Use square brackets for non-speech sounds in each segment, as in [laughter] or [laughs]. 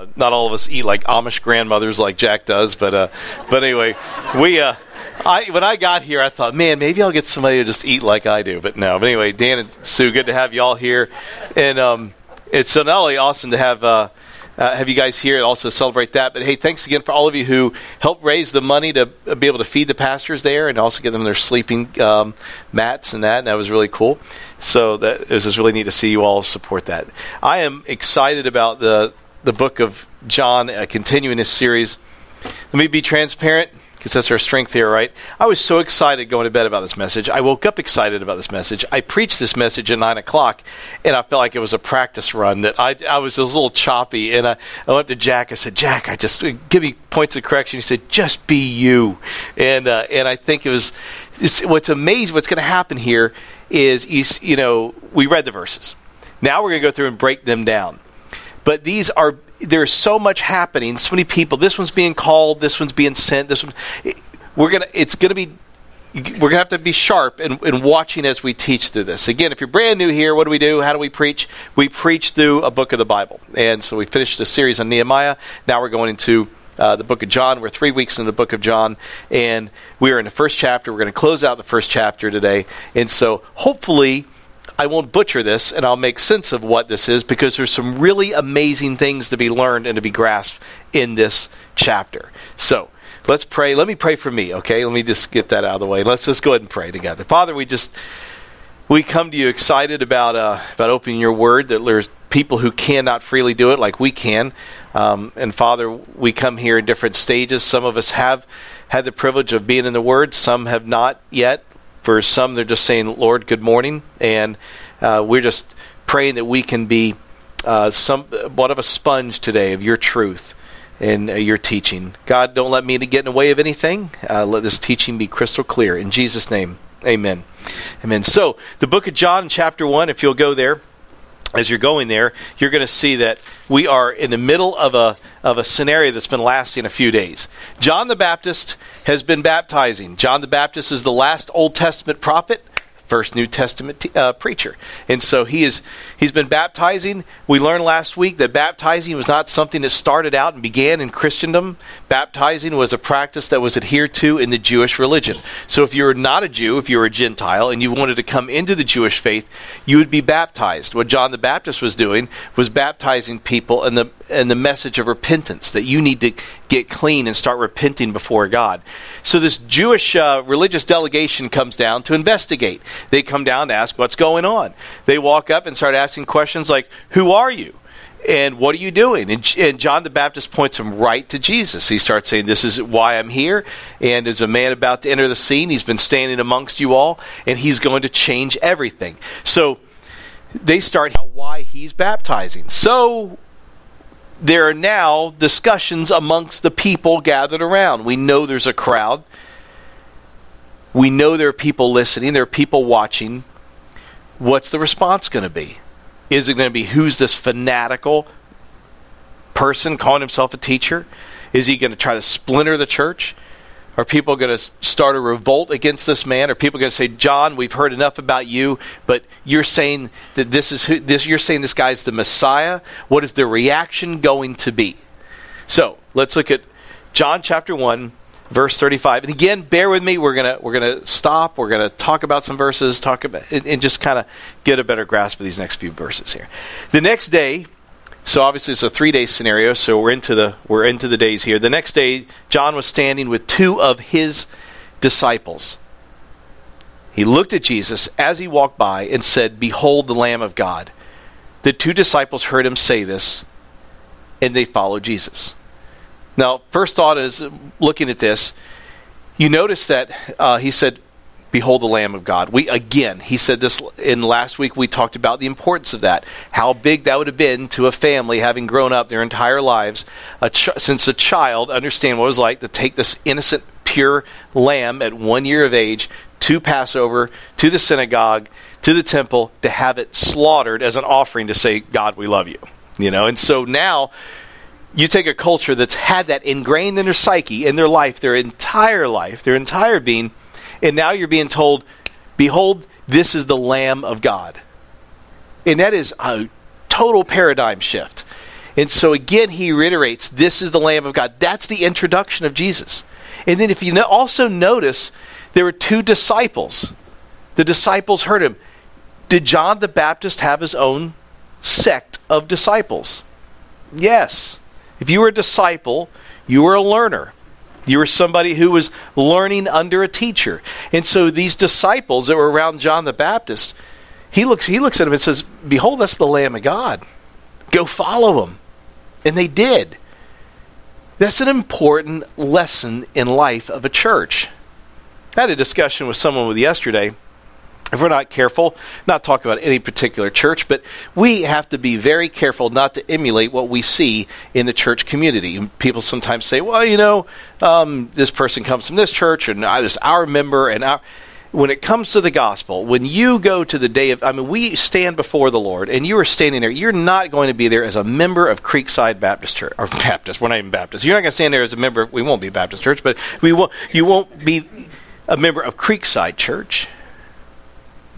Uh, not all of us eat like Amish grandmothers like Jack does, but uh, but anyway, we uh, I when I got here, I thought, man, maybe I'll get somebody to just eat like I do, but no. But anyway, Dan and Sue, good to have you all here, and um, it's not only awesome to have. Uh, uh, have you guys here and also celebrate that. But hey, thanks again for all of you who helped raise the money to be able to feed the pastors there and also get them their sleeping um, mats and that. And that was really cool. So that it was just really neat to see you all support that. I am excited about the the book of John, uh, continuing this series. Let me be transparent because that's our strength here, right? I was so excited going to bed about this message. I woke up excited about this message. I preached this message at 9 o'clock, and I felt like it was a practice run that I, I was a little choppy. And I, I went to Jack. I said, Jack, I just give me points of correction. He said, just be you. And, uh, and I think it was what's amazing, what's going to happen here is, you, you know, we read the verses. Now we're going to go through and break them down. But these are there's so much happening, so many people. This one's being called, this one's being sent. This one, we're gonna. It's gonna be. We're gonna have to be sharp and, and watching as we teach through this. Again, if you're brand new here, what do we do? How do we preach? We preach through a book of the Bible, and so we finished a series on Nehemiah. Now we're going into uh, the book of John. We're three weeks in the book of John, and we are in the first chapter. We're going to close out the first chapter today, and so hopefully I won't butcher this and I'll make sense of what this is because there's some really amazing things to be learned and to be grasped in this chapter. So, let's pray. Let me pray for me, okay? Let me just get that out of the way. Let's just go ahead and pray together. Father, we just we come to you excited about uh, about opening your word that there's people who cannot freely do it like we can. Um, and Father, we come here in different stages. Some of us have had the privilege of being in the Word, some have not yet. For some, they're just saying, Lord, good morning. And uh, we're just praying that we can be uh, somewhat of a sponge today of your truth and uh, your teaching. God, don't let me get in the way of anything. Uh, let this teaching be crystal clear. In Jesus' name, amen. Amen. So, the book of John, chapter 1, if you'll go there as you're going there, you're going to see that we are in the middle of a of a scenario that's been lasting a few days. John the Baptist has been baptizing. John the Baptist is the last Old Testament prophet first New Testament t- uh, preacher. And so he is he's been baptizing. We learned last week that baptizing was not something that started out and began in Christendom. Baptizing was a practice that was adhered to in the Jewish religion. So if you were not a Jew, if you were a Gentile and you wanted to come into the Jewish faith, you would be baptized. What John the Baptist was doing was baptizing people in the and the message of repentance that you need to get clean and start repenting before God. So this Jewish uh, religious delegation comes down to investigate. They come down to ask what's going on. They walk up and start asking questions like, "Who are you?" And what are you doing? And, and, John the Baptist points him right to Jesus. He starts saying, This is why I'm here. And there's a man about to enter the scene. He's been standing amongst you all, and he's going to change everything. So they start why he's baptizing. So there are now discussions amongst the people gathered around. We know there's a crowd. We know there are people listening, there are people watching. What's the response going to be? Is it going to be who's this fanatical person calling himself a teacher? Is he going to try to splinter the church? Are people going to start a revolt against this man? Are people going to say, "John, we've heard enough about you, but you're saying that this is who, this you're saying this guy's the Messiah?" What is the reaction going to be? So, let's look at John chapter 1 verse 35 and again bear with me we're gonna we're gonna stop we're gonna talk about some verses talk about and, and just kind of get a better grasp of these next few verses here the next day so obviously it's a three day scenario. So we're into the we're into the days here. The next day, John was standing with two of his disciples. He looked at Jesus as he walked by and said, "Behold the Lamb of God." The two disciples heard him say this, and they followed Jesus. Now, first thought is looking at this, you notice that uh, he said, behold the lamb of god. We again he said this in last week we talked about the importance of that. How big that would have been to a family having grown up their entire lives. A ch- since a child understand what it was like to take this innocent pure lamb at one year of age to passover to the synagogue to the temple to have it slaughtered as an offering to say god we love you you know? And so now you take a culture that's had that ingrained in their psyche in their life their entire life their entire being and now you're being told, Behold, this is the Lamb of God. And that is a total paradigm shift. And so again, he reiterates, This is the Lamb of God. That's the introduction of Jesus. And then if you also notice, there were two disciples. The disciples heard him. Did John the Baptist have his own sect of disciples? Yes. If you were a disciple, you were a learner. You were somebody who was learning under a teacher. And so these disciples that were around John the Baptist, he looks, he looks at him and says, Behold, that's the Lamb of God. Go follow him. And they did. That's an important lesson in life of a church. I had a discussion with someone with yesterday if we're not careful, not talking about any particular church, but we have to be very careful not to emulate what we see in the church community. People sometimes say, "Well, you know, um, this person comes from this church, and this our member." And our, when it comes to the gospel, when you go to the day of, I mean, we stand before the Lord, and you are standing there. You're not going to be there as a member of Creekside Baptist Church or Baptist. We're not even Baptist. You're not going to stand there as a member. We won't be Baptist Church, but we won't. You won't be a member of Creekside Church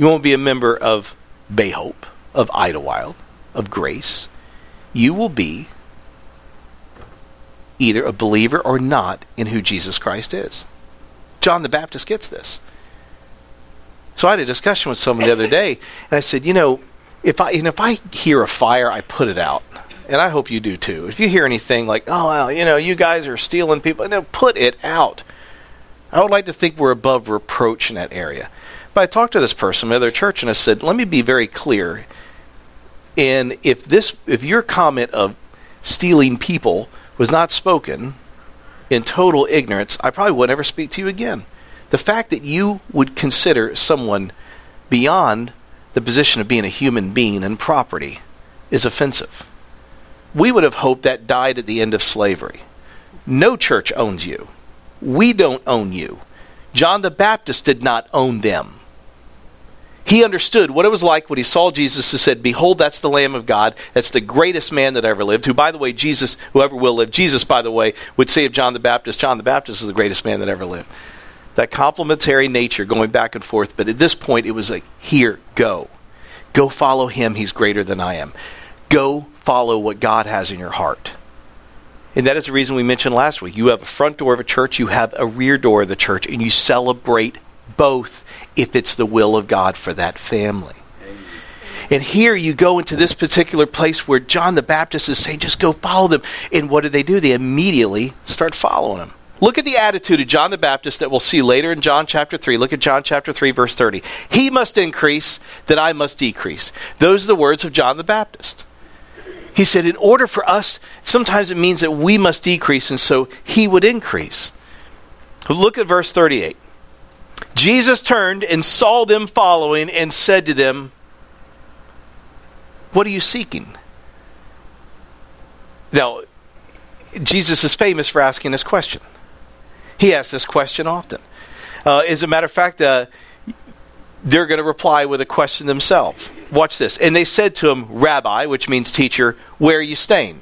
you won't be a member of Bay Hope, of Idlewild, of Grace. You will be either a believer or not in who Jesus Christ is. John the Baptist gets this. So I had a discussion with someone the other day, and I said, you know, if I and if I hear a fire, I put it out. And I hope you do too. If you hear anything like, oh, well, you know, you guys are stealing people, no, put it out. I would like to think we're above reproach in that area. But I talked to this person at their church and I said, let me be very clear. And if this, if your comment of stealing people was not spoken in total ignorance, I probably would never speak to you again. The fact that you would consider someone beyond the position of being a human being and property is offensive. We would have hoped that died at the end of slavery. No church owns you. We don't own you. John the Baptist did not own them. He understood what it was like when he saw Jesus and said, Behold, that's the Lamb of God. That's the greatest man that ever lived. Who, by the way, Jesus, whoever will live, Jesus, by the way, would say of John the Baptist, John the Baptist is the greatest man that ever lived. That complementary nature going back and forth. But at this point, it was like, Here, go. Go follow him. He's greater than I am. Go follow what God has in your heart. And that is the reason we mentioned last week. You have a front door of a church, you have a rear door of the church, and you celebrate both if it's the will of God for that family. And here you go into this particular place where John the Baptist is saying, just go follow them. And what do they do? They immediately start following him. Look at the attitude of John the Baptist that we'll see later in John chapter 3. Look at John chapter 3, verse 30. He must increase, that I must decrease. Those are the words of John the Baptist. He said, in order for us, sometimes it means that we must decrease, and so he would increase. Look at verse 38. Jesus turned and saw them following and said to them, What are you seeking? Now, Jesus is famous for asking this question. He asks this question often. Uh, as a matter of fact, uh, they're going to reply with a question themselves. Watch this. And they said to him, Rabbi, which means teacher, where are you staying?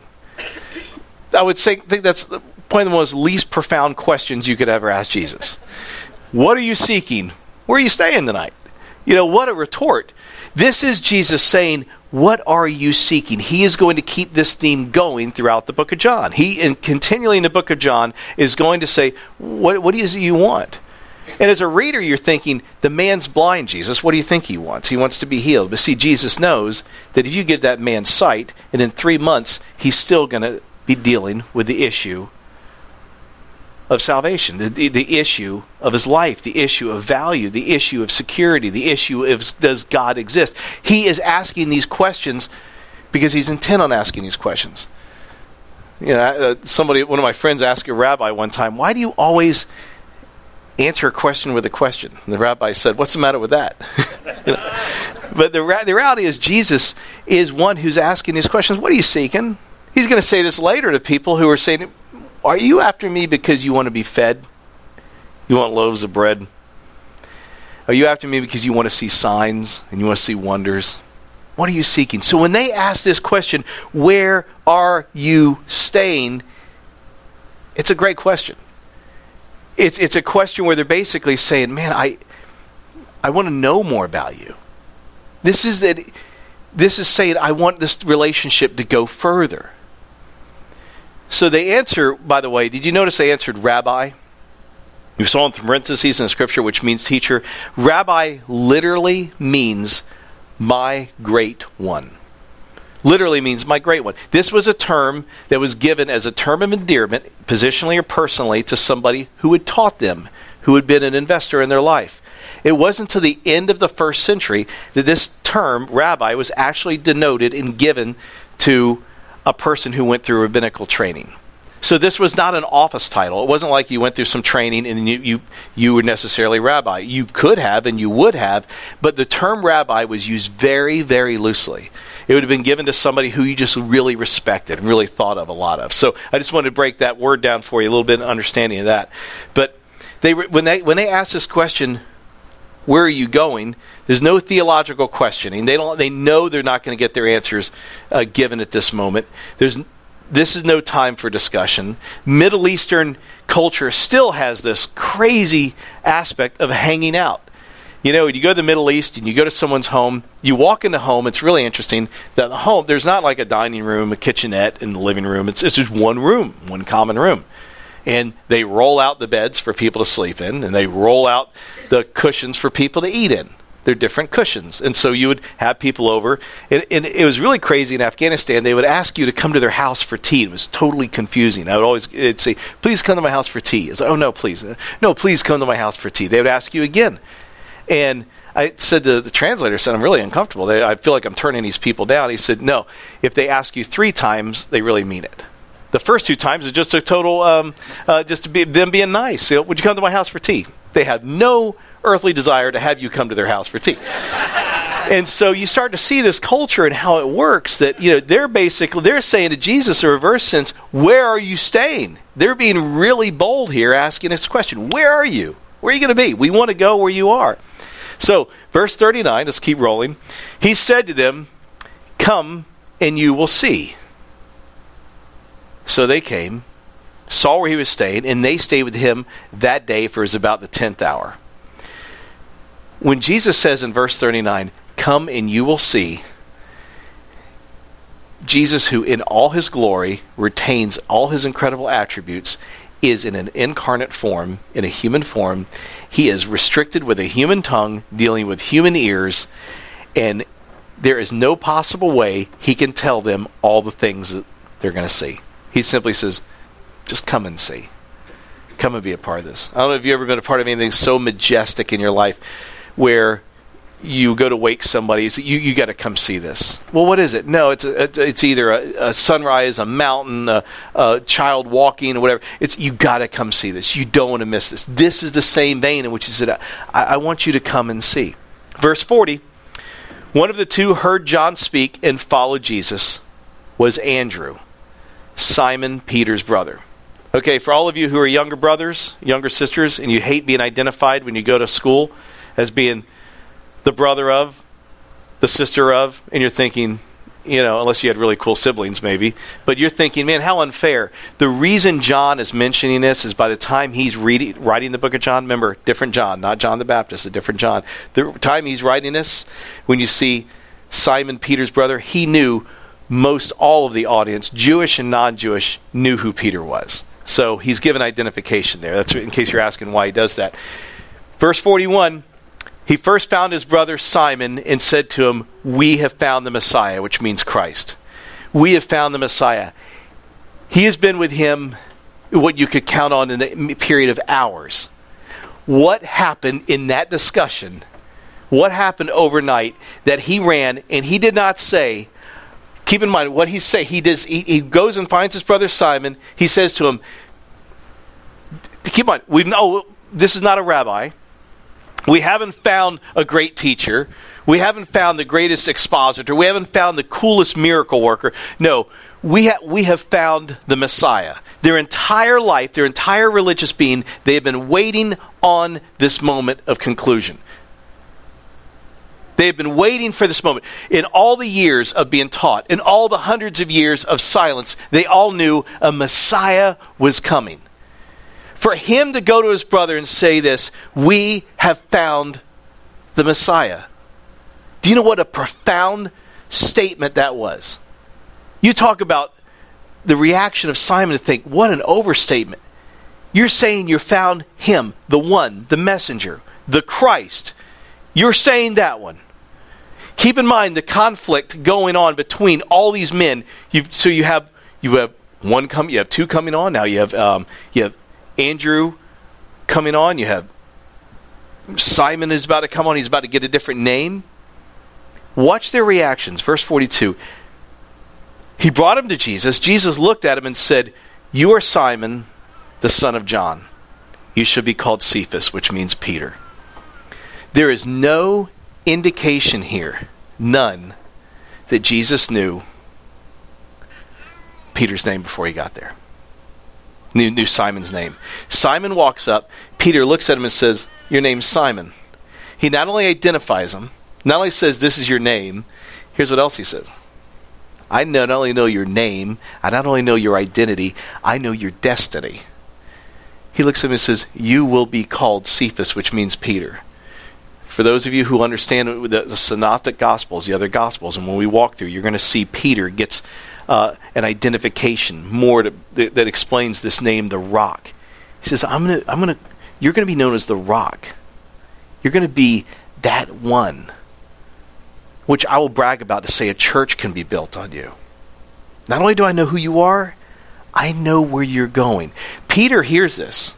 I would say, think that's one of the most least profound questions you could ever ask Jesus. What are you seeking? Where are you staying tonight? You know, what a retort. This is Jesus saying, What are you seeking? He is going to keep this theme going throughout the book of John. He, and continually in the book of John, is going to say, What, what is it you want? And as a reader, you're thinking, The man's blind, Jesus. What do you think he wants? He wants to be healed. But see, Jesus knows that if you give that man sight, and in three months, he's still going to be dealing with the issue of salvation, the, the, the, issue of his life, the issue of value, the issue of security, the issue of does God exist. He is asking these questions because he's intent on asking these questions. You know, uh, somebody, one of my friends asked a rabbi one time, "Why do you always answer a question with a question?" And the rabbi said, "What's the matter with that?" [laughs] But the, the reality is, Jesus is one who's asking these questions. What are you seeking? He's going to say this later to people who are saying, are you after me because you want to be fed? You want loaves of bread? Are you after me because you want to see signs and you want to see wonders? What are you seeking? So when they ask this question, where are you staying? It's a great question. It's, it's a question where they're basically saying, man, I, I want to know more about you. This is that this is saying I want this relationship to go further. So they answer, by the way, did you notice they answered rabbi? You saw in parentheses in Scripture, which means teacher. Rabbi literally means my great one. Literally means my great one. This was a term that was given as a term of endearment, positionally or personally, to somebody who had taught them, who had been an investor in their life. It wasn't until the end of the first century that this term, rabbi, was actually denoted and given to a person who went through rabbinical training. So this was not an office title. It wasn't like you went through some training and you, you, you were necessarily rabbi. You could have and you would have, but the term rabbi was used very, very loosely. It would have been given to somebody who you just really respected and really thought of a lot of. So I just wanted to break that word down for you, a little bit of understanding of that. But they, when, they, when they ask this question, where are you going? There's no theological questioning. They, don't, they know they're not going to get their answers uh, given at this moment. There's this is no time for discussion. Middle Eastern culture still has this crazy aspect of hanging out. You know, you go to the Middle East and you go to someone's home, you walk into home, it's really interesting that the home, there's not like a dining room, a kitchenette, and the living room. It's, it's just one room, one common room. And they roll out the beds for people to sleep in, and they roll out the cushions for people to eat in. They're different cushions. And so you would have people over. And, and, it was really crazy in Afghanistan. They would ask you to come to their house for tea. It was totally confusing. I would always it'd say, please come to my house for tea. It's like, oh, no, please. No, please come to my house for tea. They would ask you again. And I said to the translator, said, I'm really uncomfortable. They, I feel like I'm turning these people down. He said, no, if they ask you three times, they really mean it. The first two times is just a total, um, uh, just to be, them being nice. You know, would you come to my house for tea? They had no earthly desire to have you come to their house for tea. and so you start to see this culture and how it works that you know they're basically they're saying to Jesus in reverse sense, where are you staying? They're being really bold here asking this question, where are you? Where are you going to be? We want to go where you are. So, verse 39, let's keep rolling. He said to them, Come and you will see. So they came, saw where he was staying, and they stayed with him that day for it was about the tenth hour. When Jesus says in verse 39, Come and you will see, Jesus, who in all his glory retains all his incredible attributes, is in an incarnate form, in a human form. He is restricted with a human tongue, dealing with human ears, and there is no possible way he can tell them all the things that they're going to see. He simply says, just come and see. Come and be a part of this. I don't know if you've ever been a part of anything so majestic in your life where you go to wake somebody, you you got to come see this. Well, what is it? No, it's a, it's either a, a sunrise, a mountain, a, a, child walking, or whatever. It's you got to come see this. You don't want to miss this. This is the same vein in which he said, I, I want you to come and see. Verse forty. One of the two heard John speak and followed Jesus. Was Andrew, Simon Peter's brother. Okay, for all of you who are younger brothers, younger sisters, and you hate being identified when you go to school as being the brother of, the sister of, and you're thinking, you know, unless you had really cool siblings, maybe. But you're thinking, man, how unfair. The reason John is mentioning this is by the time he's reading, writing the book of John, remember, different John, not John the Baptist, a different John. The time he's writing this, when you see Simon Peter's brother, he knew most all of the audience, Jewish and non Jewish, knew who Peter was. So he's given identification there. That's in case you're asking why he does that. Verse 41 he first found his brother Simon and said to him, We have found the Messiah, which means Christ. We have found the Messiah. He has been with him what you could count on in the period of hours. What happened in that discussion? What happened overnight that he ran and he did not say, keep in mind what he say he does he, he goes and finds his brother Simon, he says to him, keep in mind, we know this is not a rabbi. We haven't found a great teacher. We haven't found the greatest expositor. We haven't found the coolest miracle worker. No, we, ha- we have found the Messiah. Their entire life, their entire religious being, they have been waiting on this moment of conclusion. They have been waiting for this moment. In all the years of being taught, in all the hundreds of years of silence, they all knew a Messiah was coming for him to go to his brother and say this, we have found the Messiah. Do you know what a profound statement that was? You talk about the reaction of Simon to think, what an overstatement. You're saying you found him, the one, the messenger, the Christ. You're saying that one. Keep in mind the conflict going on between all these men. You've, so you have you have one come, you have two coming on. Now you have um, you have Andrew coming on. You have Simon is about to come on. He's about to get a different name. Watch their reactions. Verse forty-two. He brought him to Jesus. Jesus looked at him and said, "You are Simon, the son of John. You should be called Cephas, which means Peter." There is no indication here, none, that Jesus knew Peter's name before he got there. Knew, knew Simon's name. Simon walks up. Peter looks at him and says, Your name's Simon. He not only identifies him, not only says, This is your name, here's what else he says. I not only know your name, I not only know your identity, I know your destiny. He looks at him and says, You will be called Cephas, which means Peter for those of you who understand the, the synoptic gospels, the other gospels, and when we walk through, you're going to see Peter gets uh, an identification more to, that, that, explains this name, the Rock. He says, "I'm going to, I'm going to, you're going to be known as the Rock. You're going to be that one, which I will brag about to say a church can be built on you. Not only do I know who you are, I know where you're going." Peter hears this.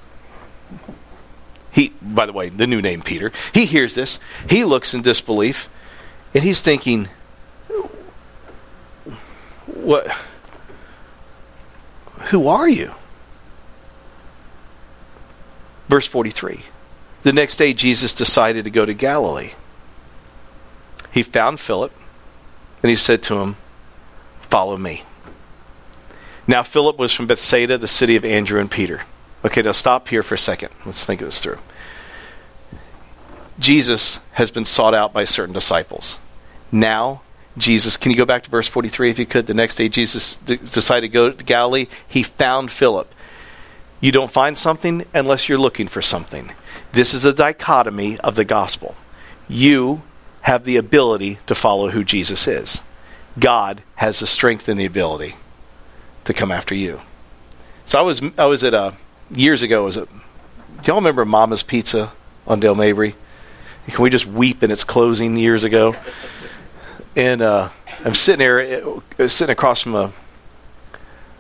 He, by the way, the new name Peter, he hears this. He looks in disbelief, and he's thinking, "What? Who are you?" Verse forty-three. The next day, Jesus decided to go to Galilee. He found Philip, and he said to him, "Follow me." Now, Philip was from Bethsaida, the city of Andrew and Peter. Okay, now stop here for a second. Let's think this through. Jesus has been sought out by certain disciples. Now, Jesus, can you go back to verse 43 if you could? The next day, Jesus d- decided to go to Galilee. He found Philip. You don't find something unless you're looking for something. This is a dichotomy of the gospel. You have the ability to follow who Jesus is, God has the strength and the ability to come after you. So I was I was at a years ago was it? Do y'all remember Mama's Pizza on Dale Mabry? Can we just weep in its closing years ago? And uh, I'm sitting there, uh, sitting across from a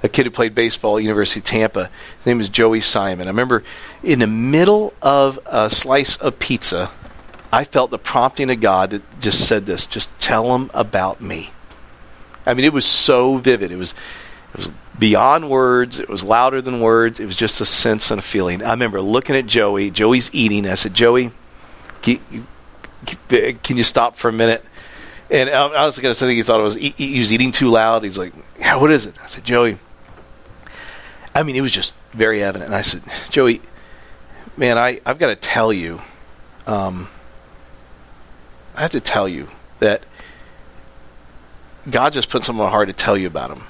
a kid who played baseball at University of Tampa. His name is Joey Simon. I remember in the middle of a slice of pizza, I felt the prompting of God that just said this: "Just tell him about me." I mean, it was so vivid. It was it was beyond words. It was louder than words. It was just a sense and a feeling. I remember looking at Joey. Joey's eating. I said, Joey, can you, can you stop for a minute? And I was going to say he thought it was he was eating too loud. He's like, "Yeah, what is it?" I said, "Joey." I mean, it was just very evident. And I said, "Joey, man, I I've got to tell you, um, I have to tell you that God just put something on my heart to tell you about him."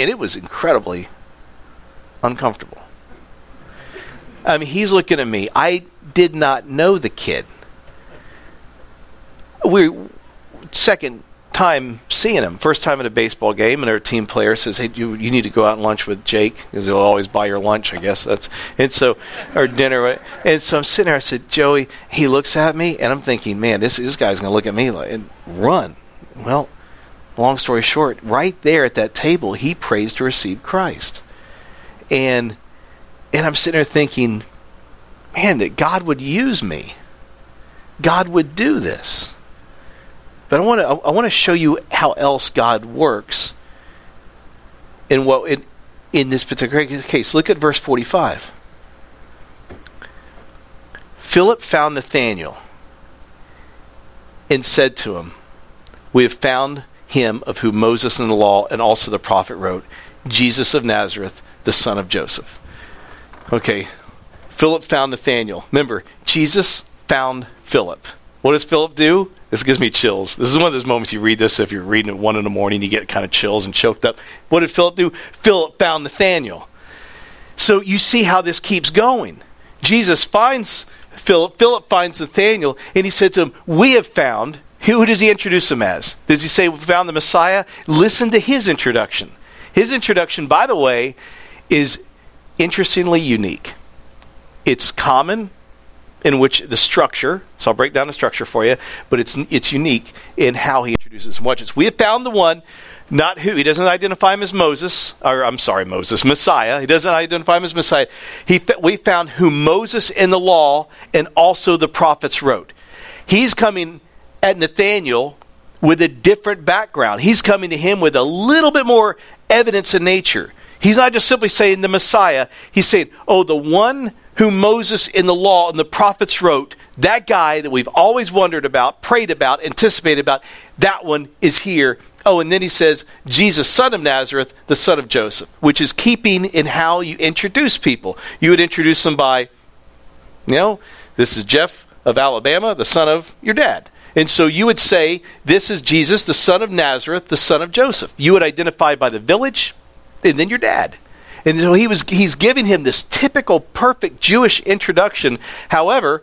and it was incredibly uncomfortable. I mean, he's looking at me. I did not know the kid. We second time seeing him, first time at a baseball game, and our team player says, "Hey, you you need to go out and lunch with Jake because he'll always buy your lunch." I guess that's and so or dinner. And so I'm sitting there. I said, "Joey." He looks at me, and I'm thinking, "Man, this this guy's going to look at me like and run." Well, long story short, right there at that table, he prays to receive Christ. And and I'm sitting there thinking, man, that God would use me. God would do this. But I want to I want to show you how else God works in what in, in this particular case. Look at verse 45. Philip found Nathanael and said to him, We have found him of whom Moses in the law and also the prophet wrote, Jesus of Nazareth, the son of Joseph. Okay, Philip found Nathanael. Remember, Jesus found Philip. What does Philip do? This gives me chills. This is one of those moments you read this if you're reading at one in the morning, you get kind of chills and choked up. What did Philip do? Philip found Nathanael. So you see how this keeps going. Jesus finds Philip. Philip finds Nathanael, and he said to him, We have found who does he introduce him as? Does he say we found the Messiah? Listen to his introduction. His introduction, by the way, is interestingly unique. It's common in which the structure, so I'll break down the structure for you, but it's it's unique in how he introduces Watch this. We have found the one, not who. He doesn't identify him as Moses, or I'm sorry, Moses, Messiah. He doesn't identify him as Messiah. He, we found who Moses in the law and also the prophets wrote. He's coming at Nathaniel with a different background. He's coming to him with a little bit more evidence in nature. He's not just simply saying the Messiah. He's saying, oh, the one who Moses in the law and the prophets wrote, that guy that we've always wondered about, prayed about, anticipated about, that one is here. Oh, and then he says, Jesus, son of Nazareth, the son of Joseph, which is keeping in how you introduce people. You would introduce them by, you know, this is Jeff of Alabama, the son of your dad. And so you would say, This is Jesus, the son of Nazareth, the son of Joseph. You would identify by the village, and then your dad. And so he was he's giving him this typical perfect Jewish introduction. However,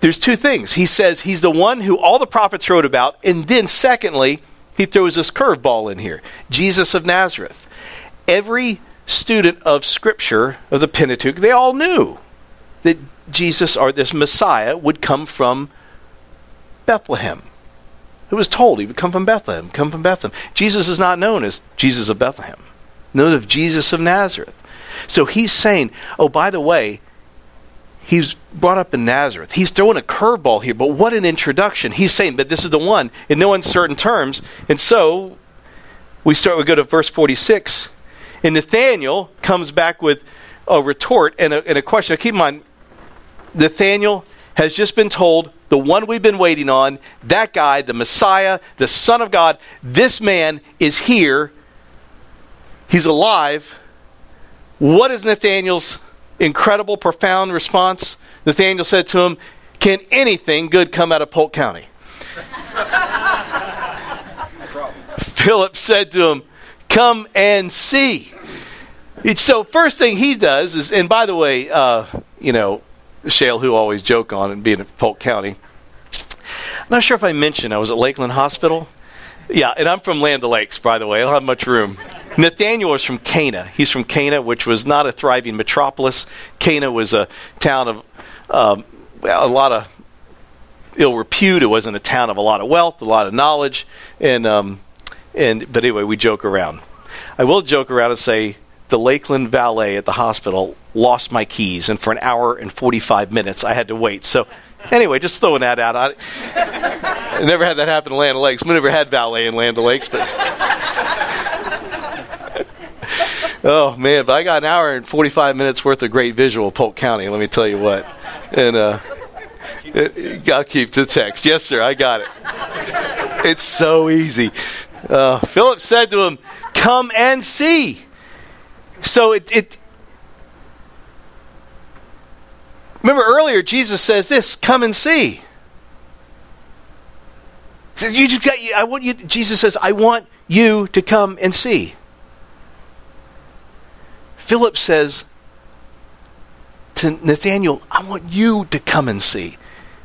there's two things. He says he's the one who all the prophets wrote about, and then secondly, he throws this curveball in here. Jesus of Nazareth. Every student of scripture of the Pentateuch, they all knew that Jesus or this Messiah would come from Bethlehem. It was told he would come from Bethlehem, come from Bethlehem. Jesus is not known as Jesus of Bethlehem, known of Jesus of Nazareth. So he's saying, oh, by the way, he's brought up in Nazareth. He's throwing a curveball here, but what an introduction. He's saying, but this is the one in no uncertain terms. And so we start, we go to verse 46. And Nathaniel comes back with a retort and a, and a question. Now, keep in mind, Nathaniel has just been told the one we've been waiting on, that guy, the Messiah, the Son of God, this man is here. He's alive. What is Nathaniel's incredible, profound response? Nathaniel said to him, Can anything good come out of Polk County? [laughs] Philip said to him, Come and see. So, first thing he does is, and by the way, uh, you know, Shale, who always joke on and being in Polk County. I'm not sure if I mentioned I was at Lakeland Hospital. Yeah, and I'm from Land O'Lakes, by the way. I don't have much room. Nathaniel is from Cana. He's from Cana, which was not a thriving metropolis. Cana was a town of um, a lot of ill repute. It wasn't a town of a lot of wealth, a lot of knowledge, and um, and but anyway, we joke around. I will joke around and say the Lakeland valet at the hospital lost my keys, and for an hour and 45 minutes I had to wait. So, anyway, just throwing that out. I, I [laughs] never had that happen in Land Lakes. We never had valet in Land Lakes, but. Oh, man, but I got an hour and 45 minutes worth of great visual Polk County, let me tell you what. And, uh, it, I'll keep the text. Yes, sir, I got it. It's so easy. Uh, Philip said to him, Come and see. So it, it Remember earlier, Jesus says this come and see. You just got, I want you, Jesus says, I want you to come and see. Philip says to Nathaniel, I want you to come and see.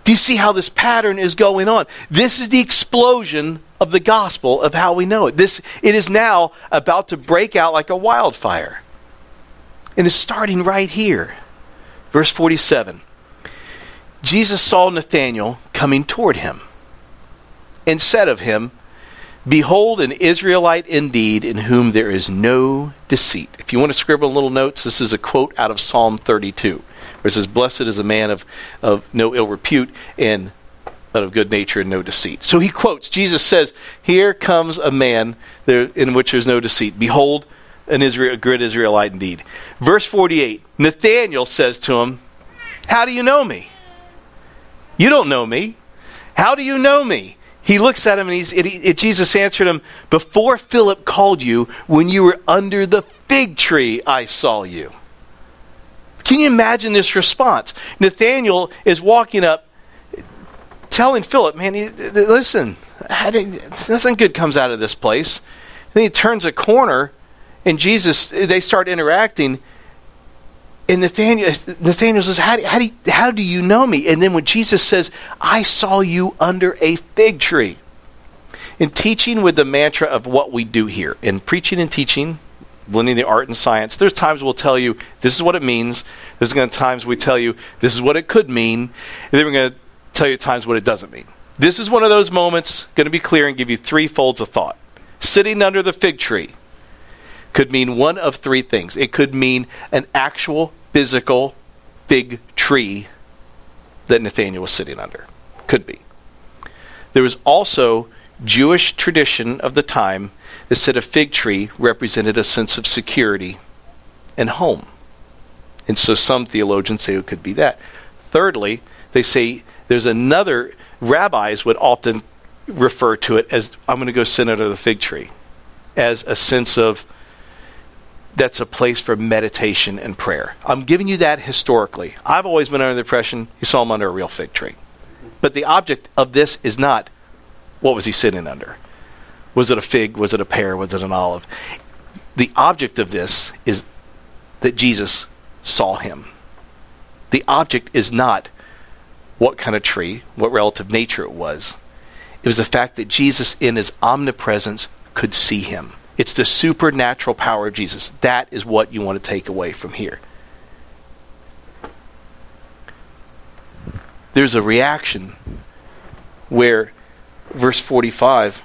Do you see how this pattern is going on? This is the explosion of the gospel of how we know it. This it is now about to break out like a wildfire. And it's starting right here. Verse 47 Jesus saw Nathanael coming toward him and said of him, Behold, an Israelite indeed, in whom there is no deceit. If you want to scribble little notes, this is a quote out of Psalm 32, where it says, Blessed is a man of, of no ill repute and but of good nature and no deceit. So he quotes, Jesus says, Here comes a man there, in which there's no deceit. Behold, an Israel, a good Israelite indeed. Verse 48 Nathanael says to him, How do you know me? You don't know me. How do you know me? He looks at him and he's, it, it, Jesus answered him, Before Philip called you, when you were under the fig tree, I saw you. Can you imagine this response? Nathanael is walking up, telling Philip, Man, he, listen, nothing good comes out of this place. Then he turns a corner and Jesus, they start interacting. And Nathaniel, Nathaniel says, how do, how, do you, how do you know me? And then when Jesus says, I saw you under a fig tree. In teaching with the mantra of what we do here, in preaching and teaching, blending the art and science, there's times we'll tell you this is what it means. There's going to times we tell you this is what it could mean. And then we're going to tell you times what it doesn't mean. This is one of those moments, going to be clear and give you three folds of thought. Sitting under the fig tree could mean one of three things. It could mean an actual physical fig tree that Nathaniel was sitting under. Could be. There was also Jewish tradition of the time that said a fig tree represented a sense of security and home. And so some theologians say it could be that. Thirdly, they say there's another, rabbis would often refer to it as I'm going to go sit under the fig tree, as a sense of that's a place for meditation and prayer. I'm giving you that historically. I've always been under the impression you saw him under a real fig tree. But the object of this is not what was he sitting under? Was it a fig? Was it a pear? Was it an olive? The object of this is that Jesus saw him. The object is not what kind of tree, what relative nature it was. It was the fact that Jesus, in his omnipresence, could see him. It's the supernatural power of Jesus. That is what you want to take away from here. There's a reaction where verse 45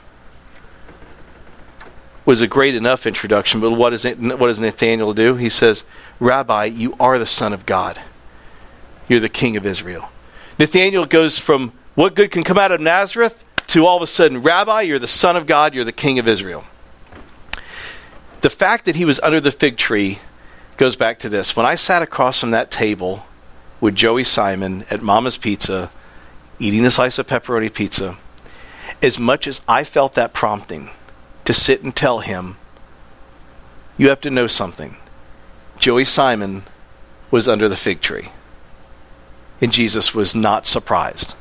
was a great enough introduction, but what does, it, what does Nathaniel do? He says, Rabbi, you are the Son of God. You're the King of Israel. Nathaniel goes from what good can come out of Nazareth to all of a sudden, Rabbi, you're the Son of God, you're the King of Israel. The fact that he was under the fig tree goes back to this. When I sat across from that table with Joey Simon at Mama's Pizza, eating a slice of pepperoni pizza, as much as I felt that prompting to sit and tell him, you have to know something. Joey Simon was under the fig tree. And Jesus was not surprised.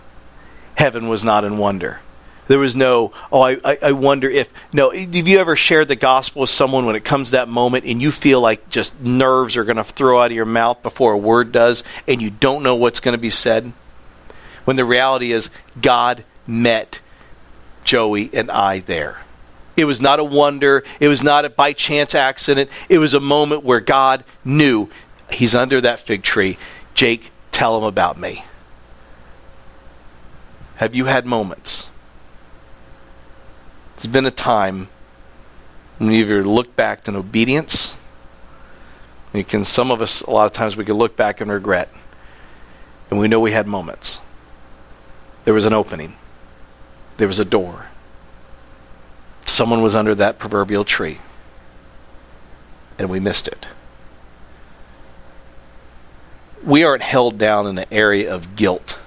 Heaven was not in wonder. There was no, oh, I, I wonder if. No, have you ever shared the gospel with someone when it comes to that moment and you feel like just nerves are going to throw out of your mouth before a word does and you don't know what's going to be said? When the reality is, God met Joey and I there. It was not a wonder. It was not a by chance accident. It was a moment where God knew he's under that fig tree. Jake, tell him about me. Have you had moments? There's been a time when you've either looked back in obedience. You can some of us a lot of times we can look back and regret. And we know we had moments. There was an opening there was a door. Someone was under that proverbial tree, and we missed it. We aren't held down in the area of guilt.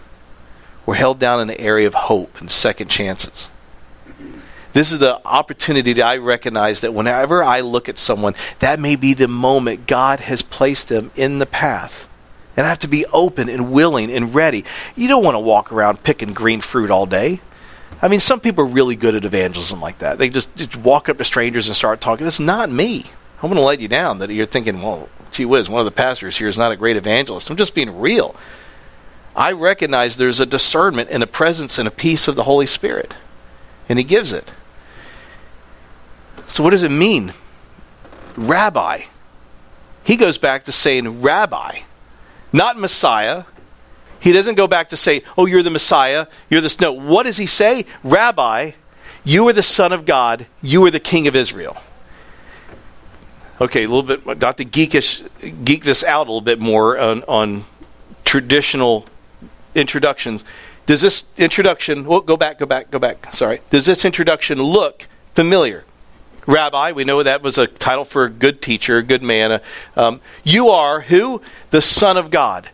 We're held down in the area of hope and second chances. This is the opportunity that I recognize that whenever I look at someone, that may be the moment God has placed them in the path. And I have to be open and willing and ready. You don't want to walk around picking green fruit all day. I mean, some people are really good at evangelism like that. They just, just walk up to strangers and start talking. That's not me. I'm going to let you down that you're thinking, well, gee whiz, one of the pastors here is not a great evangelist. I'm just being real. I recognize there's a discernment and a presence and a peace of the Holy Spirit, and He gives it. So, what does it mean? Rabbi. He goes back to saying rabbi, not Messiah, he doesn't go back to say, Oh, you're the Messiah. You're this. No. What does he say? Rabbi, you are the Son of God. You are the King of Israel. Okay, a little bit, not to geekish, geek this out a little bit more on, on traditional introductions. Does this introduction, well, go back, go back, go back, sorry. Does this introduction look familiar? Rabbi, we know that was a title for a good teacher, a good man. Um, you are who? The Son of God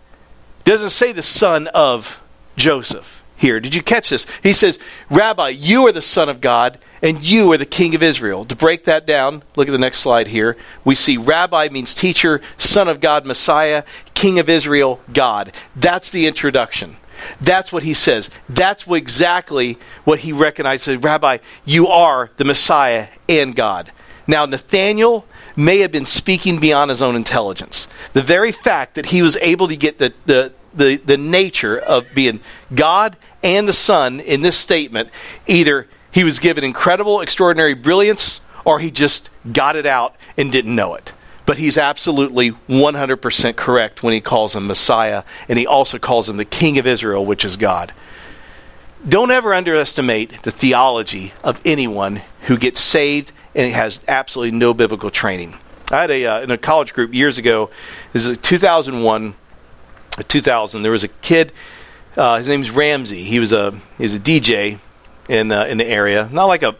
doesn't say the son of Joseph here. Did you catch this? He says, Rabbi, you are the Son of God, and you are the King of Israel. To break that down, look at the next slide here. We see Rabbi means teacher, Son of God, Messiah, King of Israel, God. That's the introduction. That's what he says. That's what exactly what he recognizes. Rabbi, you are the Messiah and God. Now, Nathaniel may have been speaking beyond his own intelligence. The very fact that he was able to get the, the, the, the nature of being God and the Son in this statement either he was given incredible, extraordinary brilliance, or he just got it out and didn't know it. But he's absolutely 100% correct when he calls him Messiah, and he also calls him the King of Israel, which is God. Don't ever underestimate the theology of anyone who gets saved and has absolutely no biblical training. I had a uh, in a college group years ago. This is 2001, 2000. There was a kid. Uh, his name's Ramsey. He was a he was a DJ in uh, in the area. Not like a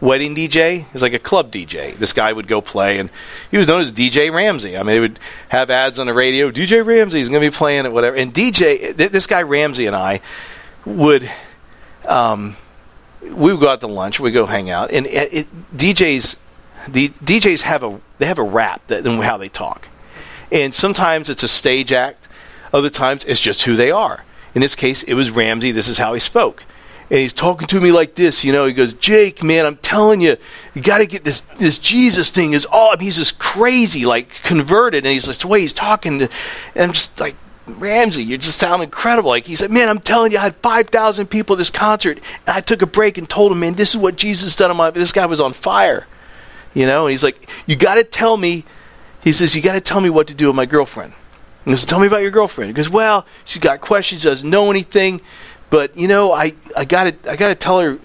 wedding DJ. He was like a club DJ. This guy would go play, and he was known as DJ Ramsey. I mean, they would have ads on the radio. DJ Ramsey is going to be playing at whatever. And DJ, th- this guy Ramsey and I would. Um, we would go out to lunch. We go hang out, and it, it, DJs, the DJs have a they have a rap that in how they talk, and sometimes it's a stage act. Other times it's just who they are. In this case, it was Ramsey. This is how he spoke, and he's talking to me like this. You know, he goes, "Jake, man, I'm telling you, you got to get this this Jesus thing is all. he's just crazy, like converted, and he's just the way he's talking. To, and I'm just like, Ramsey, you just sound incredible. Like he said, man, I'm telling you, I had 5,000 people at this concert, and I took a break and told him, man, this is what Jesus done on my. This guy was on fire, you know. And he's like, you got to tell me. He says, you got to tell me what to do with my girlfriend. He says, tell me about your girlfriend. He goes, well, she's got questions, doesn't know anything, but you know, I I got to I got to tell her.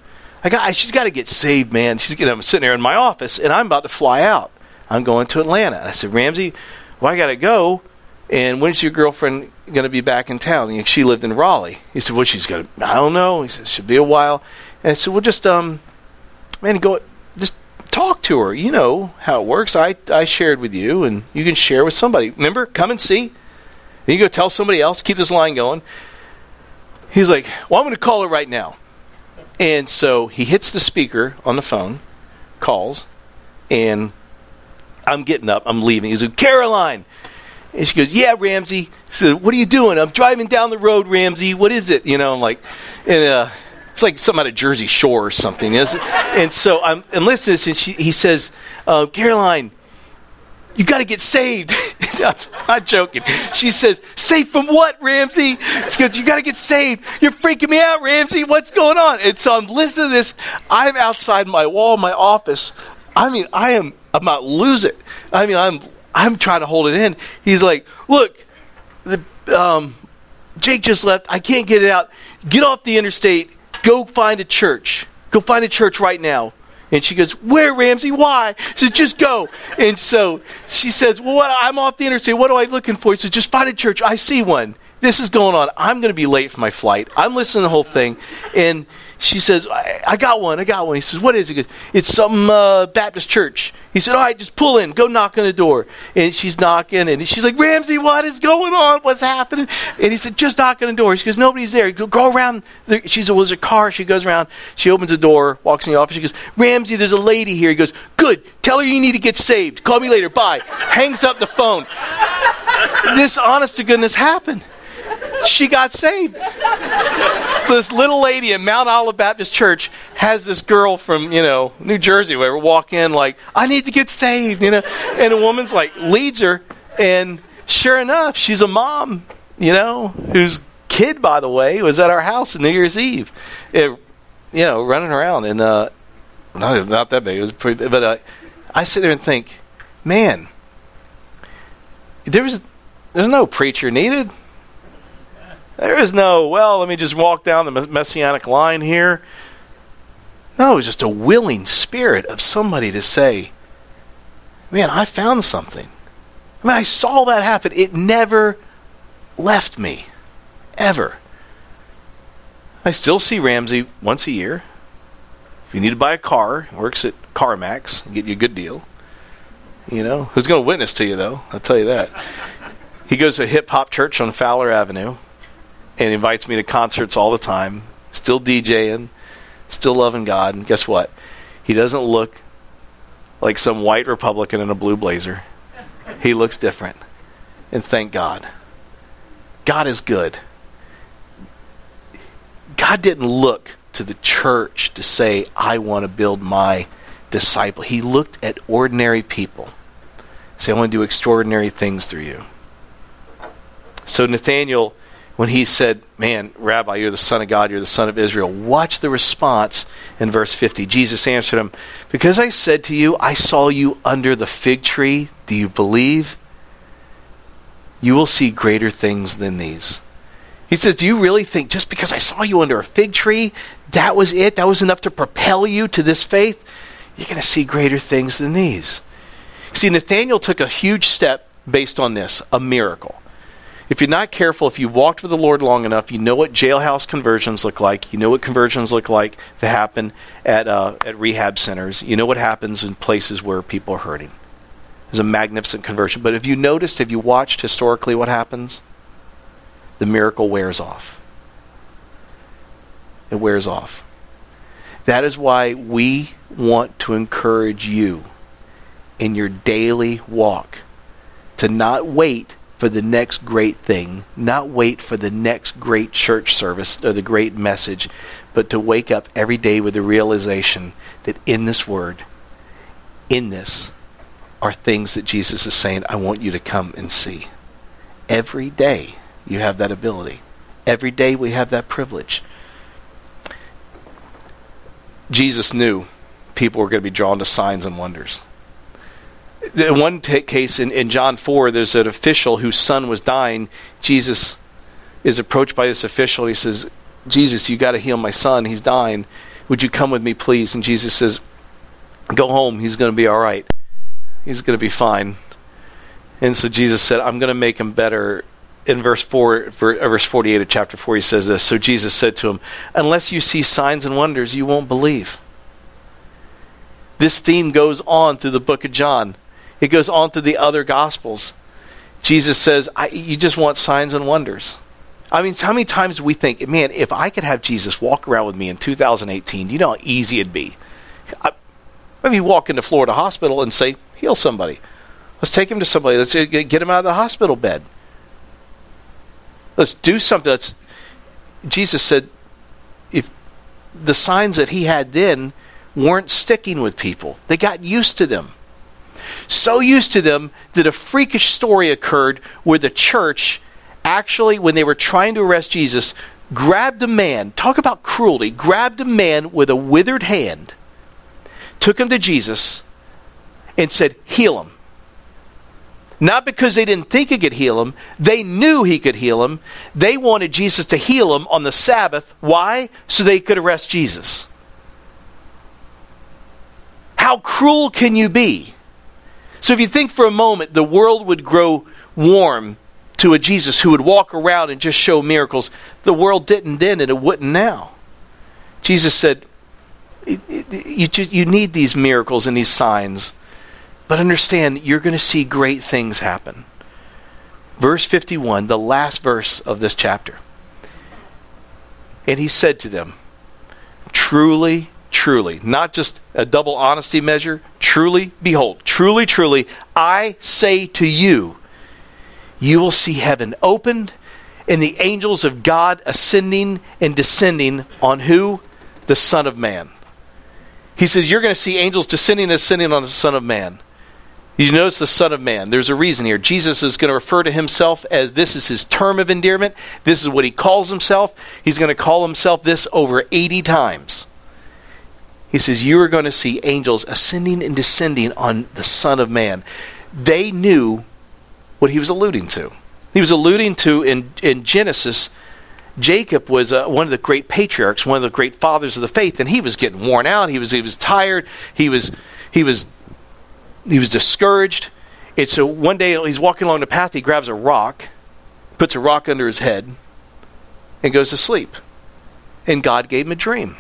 I got she's got to get saved, man. She's you know, I'm sitting there in my office, and I'm about to fly out. I'm going to Atlanta. I said, Ramsey, well, I got to go. And when's your girlfriend going to be back in town? She lived in Raleigh. He said, well, she's going to, I don't know. He said, should be a while. And I said, well, just, um, man, go, just talk to her. You know how it works. I, I shared with you, and you can share with somebody. Remember, come and see. Then you go tell somebody else, keep this line going. He's like, well, I'm going to call her right now. And so he hits the speaker on the phone, calls, and I'm getting up. I'm leaving. He's like, Caroline. And she goes, "Yeah, Ramsey." So, what are you doing? I'm driving down the road, Ramsey. What is it? You know, I'm like, and uh, it's like something out of Jersey Shore or something. And so I'm and listen, and she, he says, uh, "Caroline, you got to get saved." [laughs] [laughs] I'm joking. She says, Safe from what, Ramsey?" She goes, "You got to get saved. You're freaking me out, Ramsey. What's going on?" And so I'm listening to this. I'm outside my wall, my office. I mean, I am about to lose it. I mean, I'm I'm trying to hold it in. He's like, look, the, um, Jake just left. I can't get it out. Get off the interstate. Go find a church. Go find a church right now. And she goes, Where, Ramsey? Why? She says, Just go. And so she says, Well, what, I'm off the interstate. What am I looking for? He says, Just find a church. I see one. This is going on. I'm going to be late for my flight. I'm listening to the whole thing. And she says, I, I, got one, I got one. He says, What is it? Goes, it's some uh, Baptist church. He said, All right, just pull in, go knock on the door. And she's knocking, and she's like, Ramsey, what is going on? What's happening? And he said, Just knock on the door. She goes, Nobody's there. Go, go around. She said, Well, there's a car. She goes around. She opens the door, walks in the office. She goes, Ramsey, there's a lady here. He goes, Good. Tell her you need to get saved. Call me later. Bye. Hangs up the phone. this honest to goodness happened she got saved. this little lady in Mount Olive Baptist Church has this girl from, you know, New Jersey, where walk in like, I need to get saved, you know. And a woman's like leads her, and sure enough, she's a mom, you know, whose kid, by the way, was at our house on New Year's Eve. It, you know, running around and uh not not that big, it was pretty but uh, I sit there and think, man, there was there's no preacher needed. There is no, well, let me just walk down the messianic line here. No, it was just a willing spirit of somebody to say, man, I found something. I mean, I saw that happen. It never left me. Ever. I still see Ramsey once a year. If you need to buy a car, works at CarMax, get you a good deal. You know, who's going to witness to you, though? I'll tell you that. He goes to a hip hop church on Fowler Avenue and invites me to concerts all the time. Still DJing, still loving God. And guess what? He doesn't look like some white Republican in a blue blazer. He looks different. And thank God. God is good. God didn't look to the church to say, I want to build my disciple. He looked at ordinary people. Say, I want to do extraordinary things through you. So Nathaniel when he said, Man, Rabbi, you're the Son of God, you're the Son of Israel. Watch the response in verse 50. Jesus answered him, Because I said to you, I saw you under the fig tree, do you believe? You will see greater things than these. He says, Do you really think just because I saw you under a fig tree, that was it? That was enough to propel you to this faith? You're going to see greater things than these. See, Nathaniel took a huge step based on this a miracle. If you're not careful, if you walked with the Lord long enough, you know what jailhouse conversions look like. You know what conversions look like that happen at, uh, at rehab centers. You know what happens in places where people are hurting. It's a magnificent conversion. But have you noticed, have you watched historically what happens? The miracle wears off. It wears off. That is why we want to encourage you in your daily walk to not wait for the next great thing, not wait for the next great church service or the great message, but to wake up every day with the realization that in this word, in this, are things that Jesus is saying, I want you to come and see. Every day you have that ability. Every day we have that privilege. Jesus knew people were going to be drawn to signs and wonders. In one t- case in, in John 4, there's an official whose son was dying. Jesus is approached by this official. He says, Jesus, you got to heal my son. He's dying. Would you come with me, please? And Jesus says, Go home. He's going to be all right. He's going to be fine. And so Jesus said, I'm going to make him better. In verse 4, uh, verse 48 of chapter 4, he says this. So Jesus said to him, Unless you see signs and wonders, you won't believe. This theme goes on through the book of John. It goes on to the other gospels. Jesus says, You just want signs and wonders. I mean, how many times do we think, man, if I could have Jesus walk around with me in 2018, you know how easy it'd be? I, I walk into Florida Hospital and say, heal somebody. Let's take him to somebody. Let's get him out of the hospital bed. Let's do something. That's Jesus said, if the signs that he had then weren't sticking with people, they got used to them so used to them that a freakish story occurred where the church actually, when they were trying to arrest Jesus, grabbed a man, talk about cruelty, grabbed a man with a withered hand, took him to Jesus, and said, Heal him. Not because they didn't think he could heal him, they knew he could heal him. They wanted Jesus to heal him on the Sabbath. Why? So they could arrest Jesus. How cruel can you be? So if you think for a moment the world would grow warm to a Jesus who would walk around and just show miracles, the world didn't then and it wouldn't now. Jesus said, you, you need these miracles and these signs, but understand you're going to see great things happen. Verse 51, the last verse of this chapter. And he said to them, Truly, truly, not just a double honesty measure, truly, behold, truly, truly, I say to you, you will see heaven opened and the angels of God ascending and descending on who? The Son of Man. He says, You're going to see angels descending and ascending on the Son of Man. You notice the Son of Man. There's a reason here. Jesus is going to refer to himself as this is his term of endearment. This is what he calls himself. He's going to call himself this over 80 times. He says, You are going to see angels ascending and descending on the Son of Man. They knew what he was alluding to. He was alluding to in, in Genesis, Jacob was uh, one of the great patriarchs, one of the great fathers of the faith, and he was getting worn out. He was, he was tired. He was, he was, he was discouraged. And so one day he's walking along the path, he grabs a rock, puts a rock under his head, and goes to sleep. And God gave him a dream.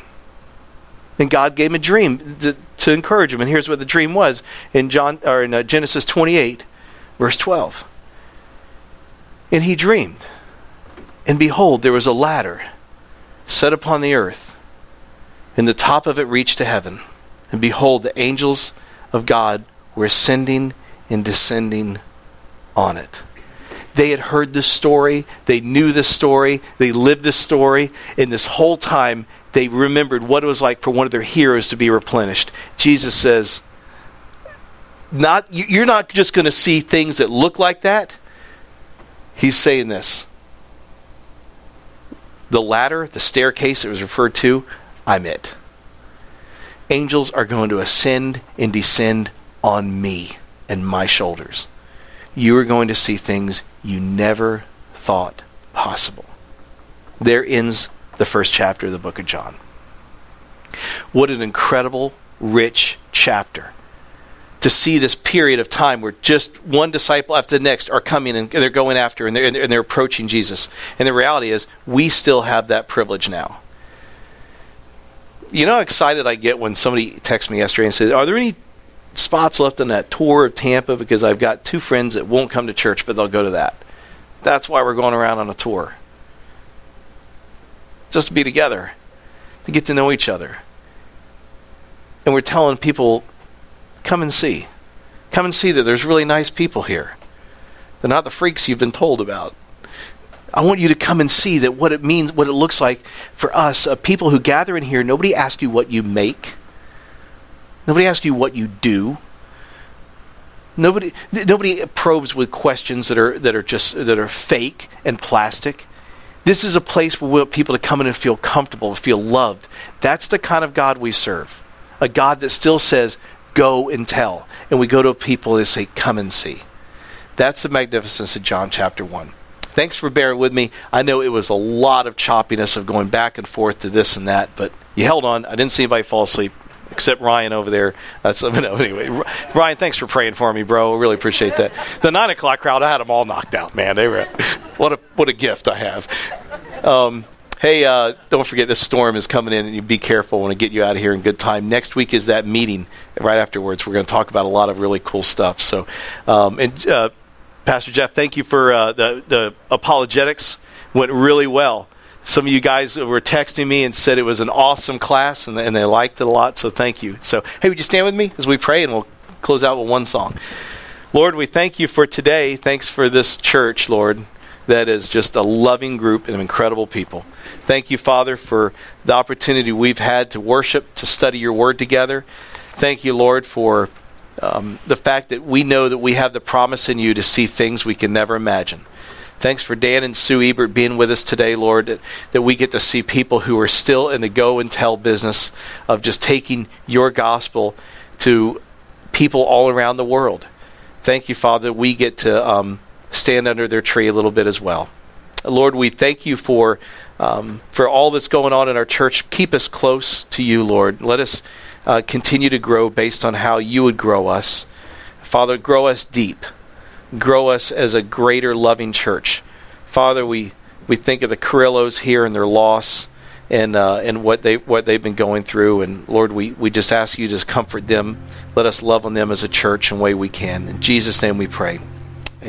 And God gave him a dream to, to encourage him. And here's what the dream was in John or in uh, Genesis 28, verse 12. And he dreamed, and behold, there was a ladder set upon the earth, and the top of it reached to heaven. And behold, the angels of God were ascending and descending on it. They had heard this story, they knew this story, they lived this story, and this whole time they remembered what it was like for one of their heroes to be replenished. Jesus says, not you're not just going to see things that look like that. He's saying this. the ladder, the staircase it was referred to, I'm it. Angels are going to ascend and descend on me and my shoulders. You are going to see things you never thought possible. There ends the first chapter of the book of John. What an incredible, rich chapter to see this period of time where just one disciple after the next are coming and they're going after and they're, and they're approaching Jesus. And the reality is, we still have that privilege now. You know how excited I get when somebody texts me yesterday and says, Are there any spots left on that tour of Tampa? Because I've got two friends that won't come to church, but they'll go to that. That's why we're going around on a tour. Just to be together, to get to know each other. And we're telling people Come and see. Come and see that there's really nice people here. They're not the freaks you've been told about. I want you to come and see that what it means, what it looks like for us, uh, people who gather in here. Nobody asks you what you make. Nobody asks you what you do. Nobody, nobody probes with questions that are that are just that are fake and plastic. This is a place where we want people to come in and feel comfortable, feel loved. That's the kind of God we serve. A God that still says, go and tell. And we go to people and say, come and see. That's the magnificence of John chapter 1. Thanks for bearing with me. I know it was a lot of choppiness of going back and forth to this and that, but you held on. I didn't see anybody fall asleep except Ryan over there. That's [laughs] anyway. Ryan, thanks for praying for me, bro. I Really appreciate that. The nine o'clock crowd, I had them all knocked out, man. They were [laughs] what a what a gift I have. Um, Hey, uh, don't forget this storm is coming in, and you be careful. I want to get you out of here in good time. Next week is that meeting. Right afterwards, we're going to talk about a lot of really cool stuff. So, um, and uh, Pastor Jeff, thank you for uh, the the apologetics. Went really well. Some of you guys were texting me and said it was an awesome class, and, and they liked it a lot. So, thank you. So, hey, would you stand with me as we pray, and we'll close out with one song. Lord, we thank you for today. Thanks for this church, Lord that is just a loving group of incredible people. Thank you, Father, for the opportunity we've had to worship, to study your word together. Thank you, Lord, for um, the fact that we know that we have the promise in you to see things we can never imagine. Thanks for Dan and Sue Ebert being with us today, Lord, that, that we get to see people who are still in the go and tell business of just taking your gospel to people all around the world. Thank you, Father, we get to um, stand under their tree a little bit as well. Lord, we thank you for um, for all that's going on in our church. Keep us close to you, Lord. Let us uh, continue to grow based on how you would grow us. Father, grow us deep. Grow us as a greater loving church. Father, we, we think of the Carrillos here and their loss and uh, and what they what they've been going through. And Lord, we, we just ask you to comfort them. Let us love on them as a church in way we can. In Jesus' name we pray.